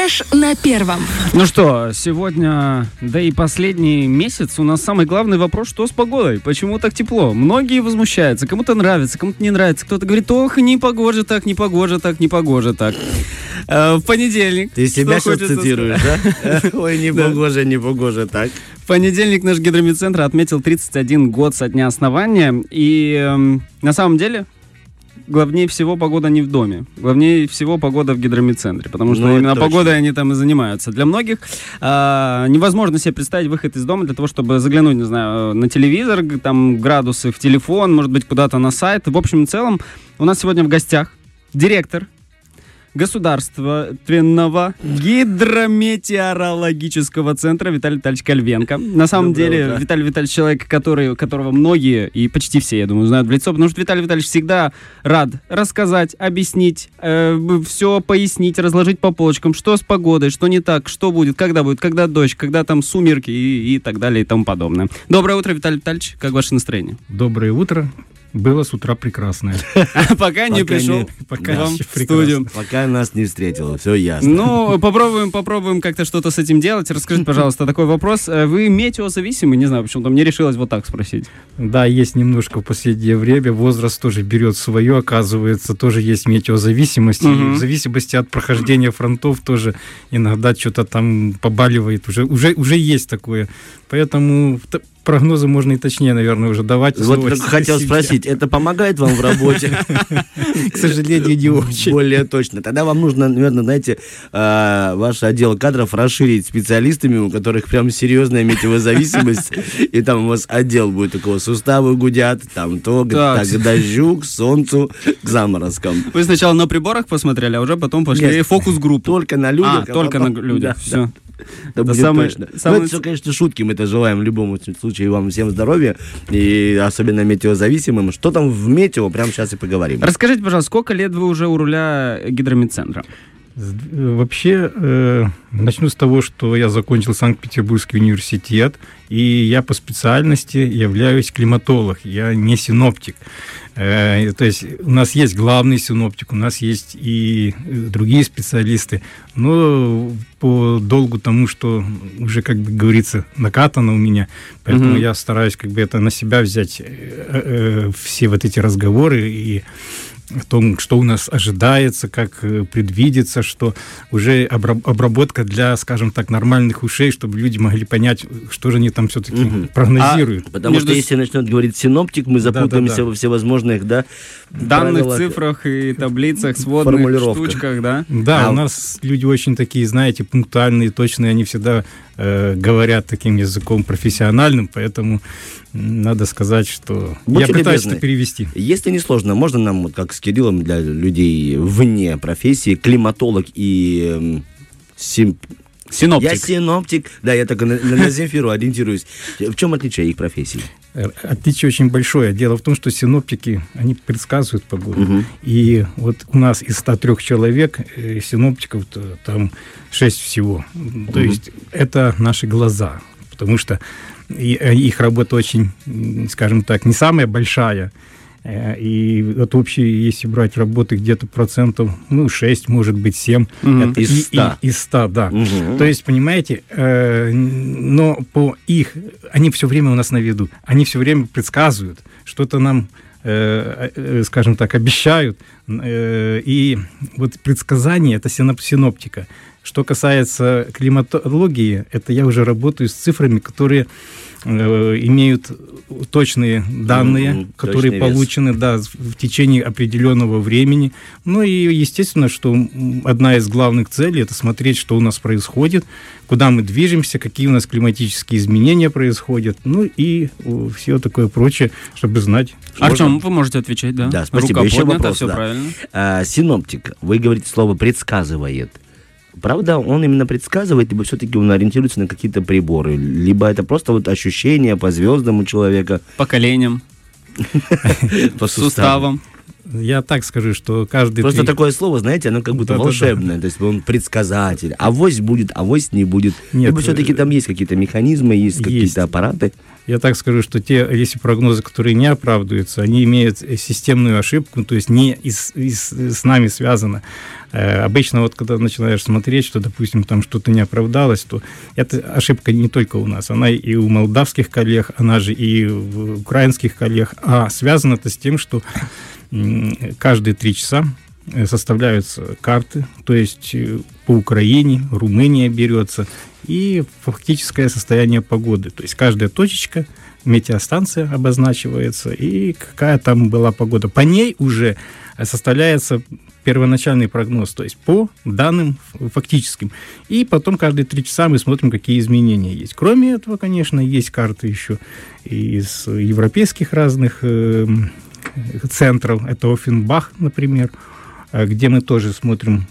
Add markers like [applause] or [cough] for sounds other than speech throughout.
Фреш на первом. Ну что, сегодня, да и последний месяц у нас самый главный вопрос, что с погодой? Почему так тепло? Многие возмущаются, кому-то нравится, кому-то не нравится. Кто-то говорит, ох, не погоже так, не погоже так, не погоже так. Э, В понедельник. Ты себя сейчас цитируешь, да? [laughs] Ой, не погоже, не погоже, так. В понедельник наш гидромедцентр отметил 31 год со дня основания. И эм, на самом деле главнее всего погода не в доме. Главнее всего погода в гидромедцентре. Потому что Ну, именно точно. погодой они там и занимаются. Для многих а, невозможно себе представить выход из дома для того, чтобы заглянуть, не знаю, на телевизор, там градусы в телефон, может быть, куда-то на сайт. В общем и целом, у нас сегодня в гостях директор государственного гидрометеорологического центра Виталий Витальевич Кальвенко. На самом Доброе деле, утро. Виталий Витальевич человек, который, которого многие и почти все, я думаю, знают в лицо, потому что Виталий Витальевич всегда рад рассказать, объяснить, все пояснить, разложить по полочкам, что с погодой, что не так, что будет, когда будет, когда дождь, когда там сумерки и, и так далее и тому подобное. Доброе утро, Виталий Витальевич, как ваше настроение? Доброе утро. Было с утра прекрасное. [laughs] Пока не пришел пока в студию. Пока нас не встретила, все ясно. Ну, попробуем, попробуем как-то что-то с этим делать. Расскажите, пожалуйста, такой вопрос. Э, Вы метеозависимы? Не знаю, почему-то мне решилось вот так спросить. Да, есть немножко в последнее время. Возраст тоже берет свое, оказывается, тоже есть метеозависимость. И в зависимости от прохождения фронтов тоже иногда что-то там побаливает. Уже, уже, уже есть такое. Поэтому прогнозы можно и точнее, наверное, уже давать. Вот только хотел себя. спросить, это помогает вам в работе? К сожалению, не очень. Более точно. Тогда вам нужно, наверное, знаете, э, ваш отдел кадров расширить специалистами, у которых прям серьезная метеозависимость. И там у вас отдел будет такого, суставы гудят, там то, к дождю, к солнцу, к заморозкам. Вы сначала на приборах посмотрели, а уже потом пошли Нет. фокус-группу. Только на людях. А, только на людях. Все. Это будет самый- точно. Ну, это все, конечно, шутки. Мы это желаем в любом случае вам всем здоровья. И особенно метеозависимым. Что там в метео, прямо сейчас и поговорим. Расскажите, пожалуйста, сколько лет вы уже у руля гидромедцентра? Э, Вообще, э, начну с того, что я закончил Санкт-Петербургский университет, и я по специальности являюсь климатолог, я не синоптик. Э, то есть у нас есть главный синоптик, у нас есть и другие специалисты, но по долгу тому, что уже, как бы говорится, накатано у меня, поэтому Мгм. я стараюсь как бы это на себя взять, э, э, все вот эти разговоры и о том, что у нас ожидается, как э, предвидится, что уже обра- обработка для, скажем так, нормальных ушей, чтобы люди могли понять, что же они там все-таки Мгм. прогнозируют. Потому Между что если начнет говорить синоптик, мы Да, да, запутаемся да. во всевозможных, да, данных, правилах. цифрах и таблицах, сводных штучках, да? Да, А- у нас люди очень такие, знаете, пунктуальные, точные, они всегда э, говорят таким языком профессиональным, поэтому надо сказать, что Будьте я пытаюсь любезны. это перевести. Если не сложно, можно нам, вот как с Кириллом, для людей вне профессии, климатолог и сим- Синоптик. Я синоптик, да, я так на, на- на Земфиру ориентируюсь. В чем отличие их профессий? Э, Отличие очень большое. Дело в том, что синоптики, они предсказывают погоду. Мгм. И вот у нас из 103 человек э, синоптиков то там 6 всего. То есть это наши глаза. Потому что э, их работа очень, скажем так, не самая большая. Э, И вот общие, если брать работы где-то процентов, ну, 6, может быть, 7. Мгм. Это Из и- и- 100. из 100, да. Мгм. То есть, понимаете, э, но по их, они все время у нас на виду, они все время предсказывают, что-то нам, э, э, скажем так, обещают. И вот предсказание это синоп- синоптика. Что касается климатологии, это я уже работаю с цифрами, которые имеют точные данные, Мгм, которые точный вес. получены да, в течение определенного времени. Ну и естественно, что одна из главных целей это смотреть, что у нас происходит, куда мы движемся, какие у нас климатические изменения происходят, ну и все такое прочее, чтобы знать. Артем, вы можете отвечать, да? Да, спасибо. Рука Еще поднята, вопрос, все да. правильно. А, синоптик, вы говорите слово предсказывает. Правда, он именно предсказывает, либо все-таки он ориентируется на какие-то приборы, либо это просто вот ощущение по звездам у человека, По коленям, [laughs] по суставам. Я так скажу, что каждый... Просто три- такое слово, знаете, оно как будто Да-да-да. волшебное. То есть он предсказатель. Авось будет, авось не будет. Нет, Либо все-таки э, там есть какие-то механизмы, есть, есть. какие-то аппараты. Я так скажу, что те, если прогнозы, которые не оправдываются, они имеют э, системную ошибку, то есть не из- из- с нами связано. Э, Обычно вот когда начинаешь смотреть, что, допустим, там что-то не оправдалось, то эта ошибка не только у нас, она и у молдавских коллег, она же и у украинских коллег, а связано это с тем, что каждые три часа э, составляются карты, то есть э, по Украине, Румыния берется, и фактическое состояние погоды. То есть каждая точечка, метеостанция обозначивается, и какая там была погода. По ней уже э, составляется первоначальный прогноз, то есть по данным фактическим. И потом каждые три часа мы смотрим, какие изменения есть. Кроме этого, конечно, есть карты еще из европейских разных э, центров. Это Оффенбах, например, э, где мы тоже смотрим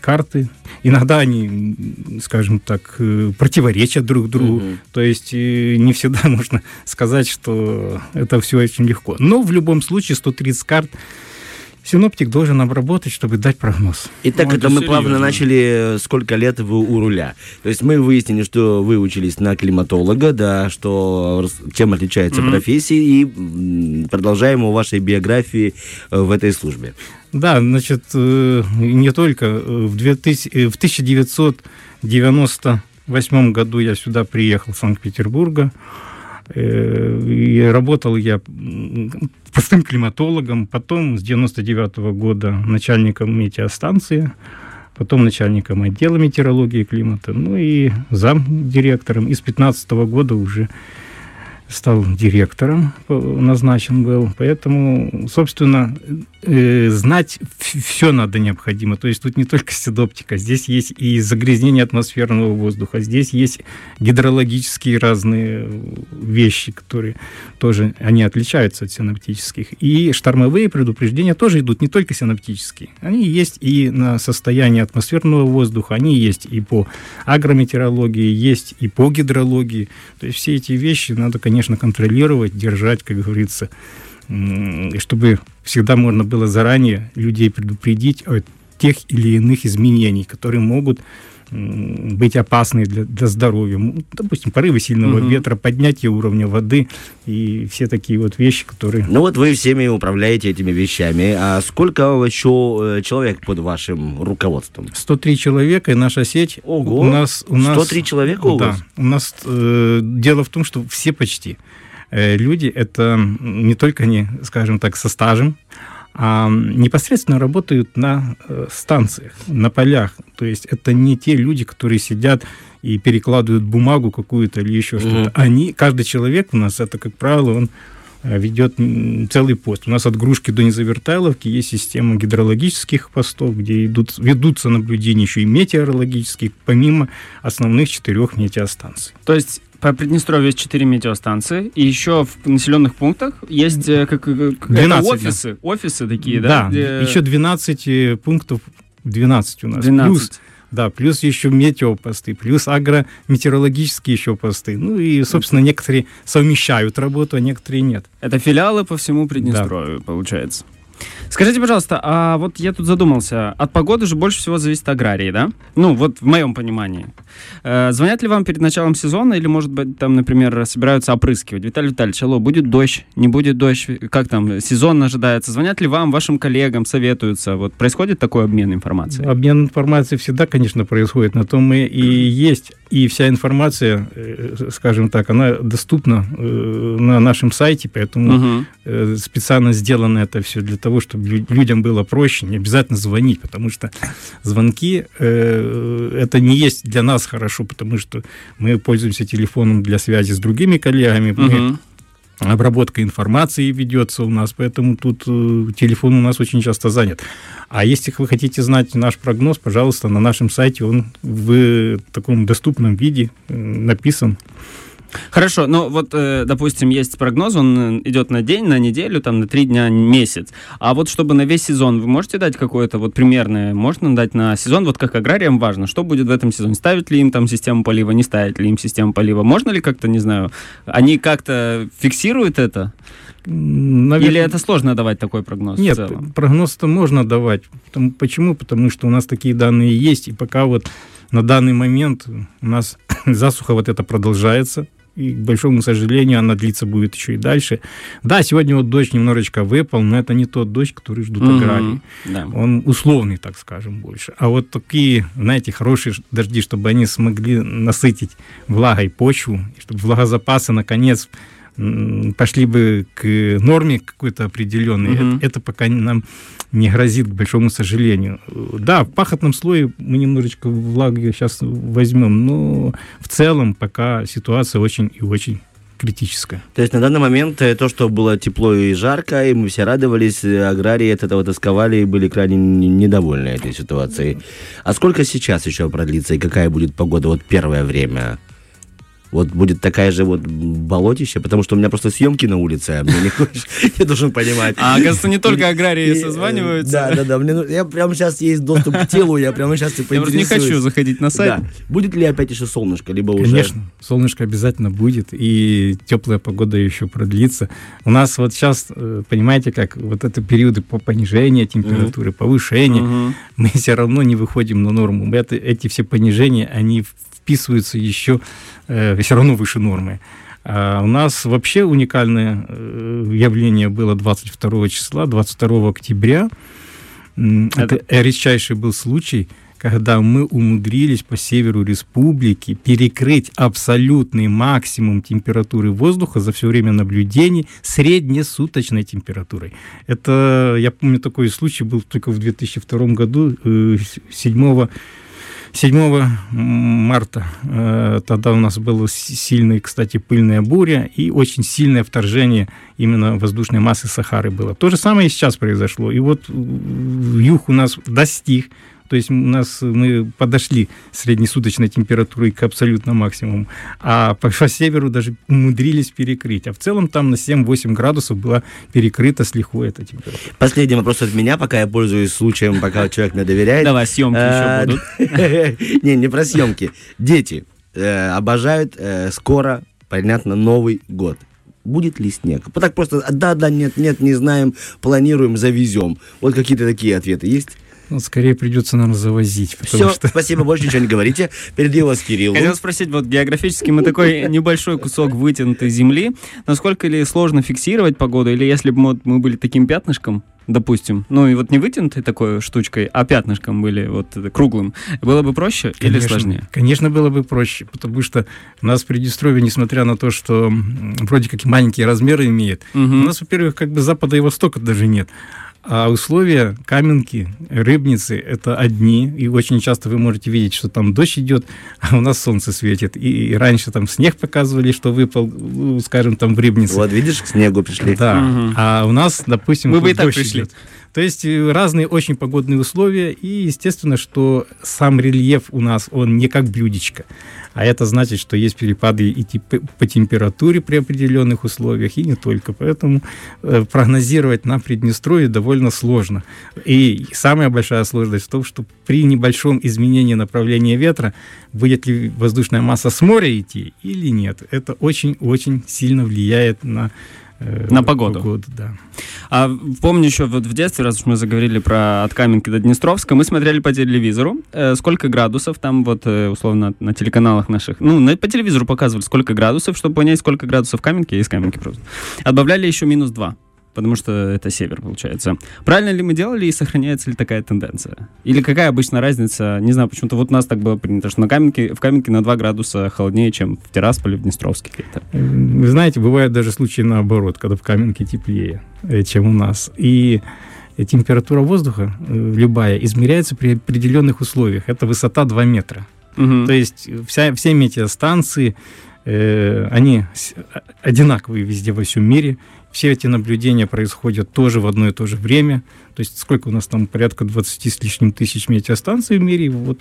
карты. Иногда они, скажем так, э, противоречат друг другу. Мгм. То есть э, не всегда [laughs] можно сказать, что это все очень легко. Но в любом случае 130 карт синоптик должен обработать, чтобы дать прогноз. Итак, Ну, это, это мы серьезно. плавно начали, э, сколько лет вы у руля. То есть мы выяснили, что вы учились на климатолога, да, что чем отличается Мгм. профессия, и продолжаем о вашей биографии э, в этой службе. Да, значит, э, не только. В, 2000, э, в 1998 году я сюда приехал, из Санкт-Петербурга. Э, И работал я простым климатологом, потом с 99 года начальником метеостанции, потом начальником отдела метеорологии и климата, ну и замдиректором. И с 15 года уже стал директором, назначен был. Поэтому, собственно, э, знать все надо необходимо. То есть тут не только синоптика, здесь есть и загрязнение атмосферного воздуха, здесь есть гидрологические разные вещи, которые тоже, они отличаются от синоптических. И штормовые предупреждения тоже идут не только синоптические. Они есть и на состояние атмосферного воздуха, они есть и по агрометеорологии, есть и по гидрологии. То есть все эти вещи надо, конечно, контролировать, держать, как говорится, и чтобы всегда можно было заранее людей предупредить о тех или иных изменений, которые могут быть опасны для, для здоровья. Допустим, порывы сильного Мгм. ветра, поднятие уровня воды и все такие вот вещи, которые... Ну вот вы всеми управляете этими вещами. А сколько еще э, человек под вашим руководством? 103 человека, и наша сеть... Ого! У нас, у нас, 103 человека у да, вас? У нас э, дело в том, что все почти э, люди, это не только они, скажем так, со стажем, а непосредственно работают на э, станциях, на полях. То есть это не те люди, которые сидят и перекладывают бумагу какую-то или еще Мгм. что-то. Они, каждый человек у нас, это, как правило, он э, ведет целый пост. У нас от Грушки до Незавертайловки есть система гидрологических постов, где идут, ведутся наблюдения еще и метеорологические, помимо основных четырех метеостанций. То есть по Приднестровью есть 4 метеостанции, и еще в населенных пунктах есть э, как, как- это 12, да. офисы, офисы такие, да? Да, где еще 12 э, пунктов, 12 у нас. 12. Плюс, да, плюс еще метеопосты, плюс агрометеорологические еще посты. Ну и, собственно, некоторые совмещают работу, а некоторые нет. Это филиалы по всему Приднестровью, получается. Скажите, пожалуйста, а вот я тут задумался, от погоды же больше всего зависит аграрии, да? Ну, вот в моем понимании. Э, звонят ли вам перед началом сезона, или, может быть, там, например, собираются опрыскивать? Виталий Витальевич, алло, будет дождь, не будет дождь, как там, сезон ожидается? Звонят ли вам, вашим коллегам, советуются? Вот происходит такой обмен информацией? Обмен информацией всегда, конечно, происходит, на том мы и есть. И вся информация, э, скажем так, она доступна э, на нашем сайте, поэтому э, специально сделано это все для того, чтобы лю- людям было проще, не обязательно звонить, потому что звонки э, это не есть для нас хорошо, потому что мы пользуемся телефоном для связи с другими коллегами, мы Мгм. Обработка информации ведется у нас, поэтому тут э, телефон у нас очень часто занят. А если вы хотите знать наш прогноз, пожалуйста, на нашем сайте он в таком доступном виде написан. Хорошо, но вот, э, допустим, есть прогноз, он э, идет на день, на неделю, там, на три дня, месяц. А вот чтобы на весь сезон, вы можете дать какое-то вот примерное, можно дать на сезон, вот как аграриям важно, что будет в этом сезоне? Ставить ли им там систему полива, не ставить ли им систему полива? Можно ли как-то, не знаю, они как-то фиксируют это? Наверное... Или это сложно давать такой прогноз? Нет, прогноз-то можно давать. Потому, почему? Потому что у нас такие данные есть, и пока вот на данный момент у нас [coughs] засуха вот это продолжается, и, к большому сожалению, она длиться будет еще и дальше. Да, сегодня вот дождь немножечко выпал, но это не тот дождь, который ждут mm-hmm. аграрии. Да. Он условный, так скажем, больше. А вот такие, знаете, хорошие дожди, чтобы они смогли насытить влагой почву, чтобы влагозапасы, наконец, пошли бы к норме какой-то определенной, угу. это, это пока нам не грозит, к большому сожалению. Да, в пахотном слое мы немножечко влаги сейчас возьмем, но в целом пока ситуация очень и очень критическая. То есть на данный момент э, то, что было тепло и жарко, и мы все радовались, э, аграрии от этого тосковали и были крайне недовольны этой ситуацией. А сколько сейчас еще продлится и какая будет погода вот первое время? Вот будет такая же вот болотище, потому что у меня просто съемки на улице, а мне не хочешь, [laughs] я должен понимать. А, оказывается, не только аграрии созваниваются. Да, да, да, мне, я прямо сейчас есть доступ к телу, я прямо сейчас и Я не хочу заходить на сайт. Да. Будет ли опять еще солнышко, либо уже... Конечно, солнышко обязательно будет, и теплая погода еще продлится. У нас вот сейчас, э, понимаете, как вот это периоды по понижению температуры, повышения, мы все равно не выходим на норму. Это, эти все понижения, они вписываются еще э, все равно выше нормы. А у нас вообще уникальное э, явление было 22 числа, 22 октября. Это, Это редчайший был случай, когда мы умудрились по северу республики перекрыть абсолютный максимум температуры воздуха за все время наблюдений среднесуточной температурой. Это, я помню, такой случай был только в 2002 году, 7 э, 7 марта э, тогда у нас была сильная, кстати, пыльная буря и очень сильное вторжение именно воздушной массы Сахары было. То же самое и сейчас произошло. И вот юг у нас достиг то есть у нас мы подошли среднесуточной температурой к абсолютно максимуму, а по, по северу даже умудрились перекрыть. А в целом там на 7-8 градусов была перекрыта с лихвой эта температура. Последний вопрос от меня, пока я пользуюсь случаем, пока человек мне доверяет. Давай, съемки еще а, [laughs] будут. Не, не про съемки. Дети э, обожают э, скоро, понятно, Новый год будет ли снег? Так просто, да, да, нет, нет, не знаем, планируем, завезем. Вот какие-то такие ответы есть? Ну, скорее придется нам завозить. Все, что... спасибо, больше ничего не говорите. Передаю вас Кириллу. Хотел спросить, вот географически мы такой небольшой кусок вытянутой земли. Насколько ли сложно фиксировать погоду? Или если бы мы были таким пятнышком, допустим, ну и вот не вытянутой такой штучкой, а пятнышком были вот круглым, было бы проще конечно, или сложнее? Конечно, было бы проще, потому что у нас Приднестровье, несмотря на то, что вроде как маленькие размеры имеет, угу. у нас, во-первых, как бы запада и востока даже нет. А условия каменки, рыбницы – это одни. И очень часто вы можете видеть, что там дождь идет, а у нас солнце светит. И, и раньше там снег показывали, что выпал, ну, скажем, там в рыбнице. Вот видишь, к снегу пришли. Да. Угу. А у нас, допустим, Мы бы и так пришли. Идет. То есть э, разные очень погодные условия, и естественно, что сам рельеф у нас, он не как блюдечко. А это значит, что есть перепады и по температуре при определенных условиях, и не только. Поэтому э, прогнозировать на Приднестровье довольно сложно. И самая большая сложность в том, что при небольшом изменении направления ветра будет ли воздушная масса с моря идти или нет. Это очень-очень сильно влияет на на погоду. погоду да. А помню еще вот в детстве, раз уж мы заговорили про от Каменки до Днестровска, мы смотрели по телевизору, э, сколько градусов там вот э, условно на телеканалах наших, ну на, по телевизору показывали, сколько градусов, чтобы понять, сколько градусов Каменки, из Каменки просто. Отбавляли еще минус 2 потому что это север, получается. Правильно ли мы делали и сохраняется ли такая тенденция? Или какая обычно разница? Не знаю, почему-то вот у нас так было принято, что на Каменке, в Каменке на 2 градуса холоднее, чем в Тирасполе, в Днестровске. Где-то. Вы знаете, бывают даже случаи наоборот, когда в Каменке теплее, э, чем у нас. И температура воздуха, э, любая, измеряется при определенных условиях. Это высота 2 метра. Угу. То есть вся, все метеостанции, э, они одинаковые везде во всем мире. Все эти наблюдения происходят тоже в одно и то же время. То есть сколько у нас там, порядка 20 с лишним тысяч метеостанций в мире. Вот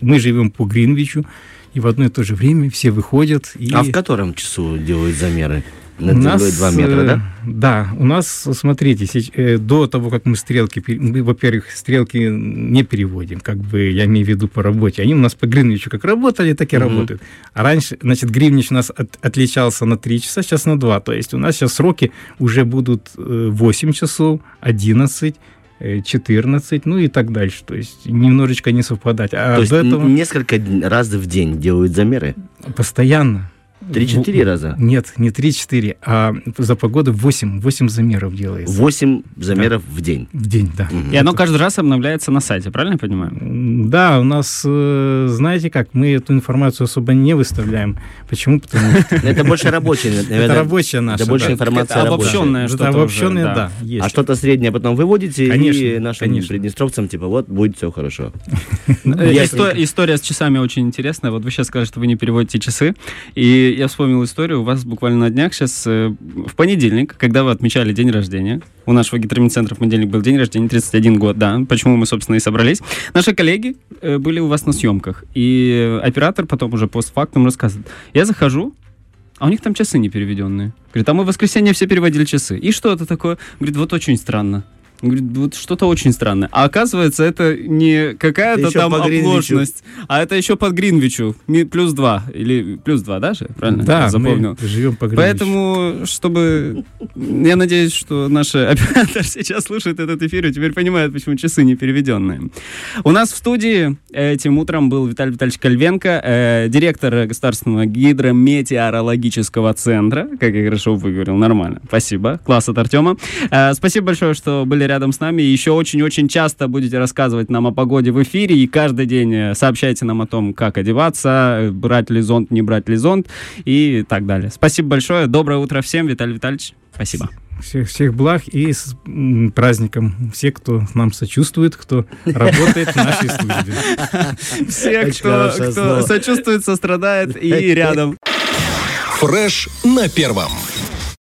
мы живем по Гринвичу, и в одно и то же время все выходят. И... А в котором часу делают замеры? На длиной 2 метра, да? Да, у нас, смотрите, э, до того, как мы стрелки, мы, во-первых, стрелки не переводим, как бы, я имею в виду по работе. Они у нас по Гринвичу как работали, так и угу. работают. А раньше, значит, Гринвич у нас от, отличался на 3 часа, сейчас на 2. То есть у нас сейчас сроки уже будут 8 часов, 11, 14, ну и так дальше. То есть немножечко не совпадать. А То есть этого... несколько раз в день делают замеры? Постоянно. Три-четыре раза? Нет, не три-четыре, а за погоду восемь, восемь замеров делается. Восемь замеров да. в день? В день, да. Угу. И оно каждый раз обновляется на сайте, правильно я понимаю? Да, у нас, э, знаете как, мы эту информацию особо не выставляем. Почему? Потому что... [laughs] Это больше рабочая, наверное. Это рабочая наша. Это больше информация Обобщенная что-то Обобщенная, да. А что-то среднее потом выводите и нашим приднестровцам, типа, вот, будет все хорошо. История с часами очень интересная. Вот вы сейчас сказали, что вы не переводите часы. И я вспомнил историю. У вас буквально на днях сейчас, э, в понедельник, когда вы отмечали день рождения, у нашего гидромедцентра в понедельник был день рождения, 31 год, да, почему мы, собственно, и собрались. Наши коллеги э, были у вас на съемках, и оператор потом уже постфактум рассказывает. Я захожу, а у них там часы не переведенные. Говорит, а мы в воскресенье все переводили часы. И что это такое? Говорит, вот очень странно. Говорит, вот что-то очень странное. А оказывается, это не какая-то там оплошность, а это еще под Гринвичу. Плюс два. Или плюс два, да же? Правильно? Да, Я запомнил. мы живем по Гринвичу. Поэтому, чтобы... Я надеюсь, что наши [laughs] оператор сейчас слушает этот эфир и теперь понимает, почему часы не переведенные. У нас в студии этим утром был Виталий Витальевич Кальвенко, э, директор Государственного гидрометеорологического центра. Как я хорошо выговорил, нормально. Спасибо. Класс от Артема. Э, спасибо большое, что были рядом с нами. И еще очень-очень часто будете рассказывать нам о погоде в эфире. И каждый день э, сообщайте нам о том, как одеваться, брать ли зонт, не брать ли зонт и так далее. Спасибо большое. Доброе утро всем. Виталий Витальевич, спасибо. Всех, всех благ и с праздником. Все, кто нам сочувствует, кто работает в нашей службе. [laughs] Все, кто сочувствует, сострадает и [laughs] рядом. Фреш на первом.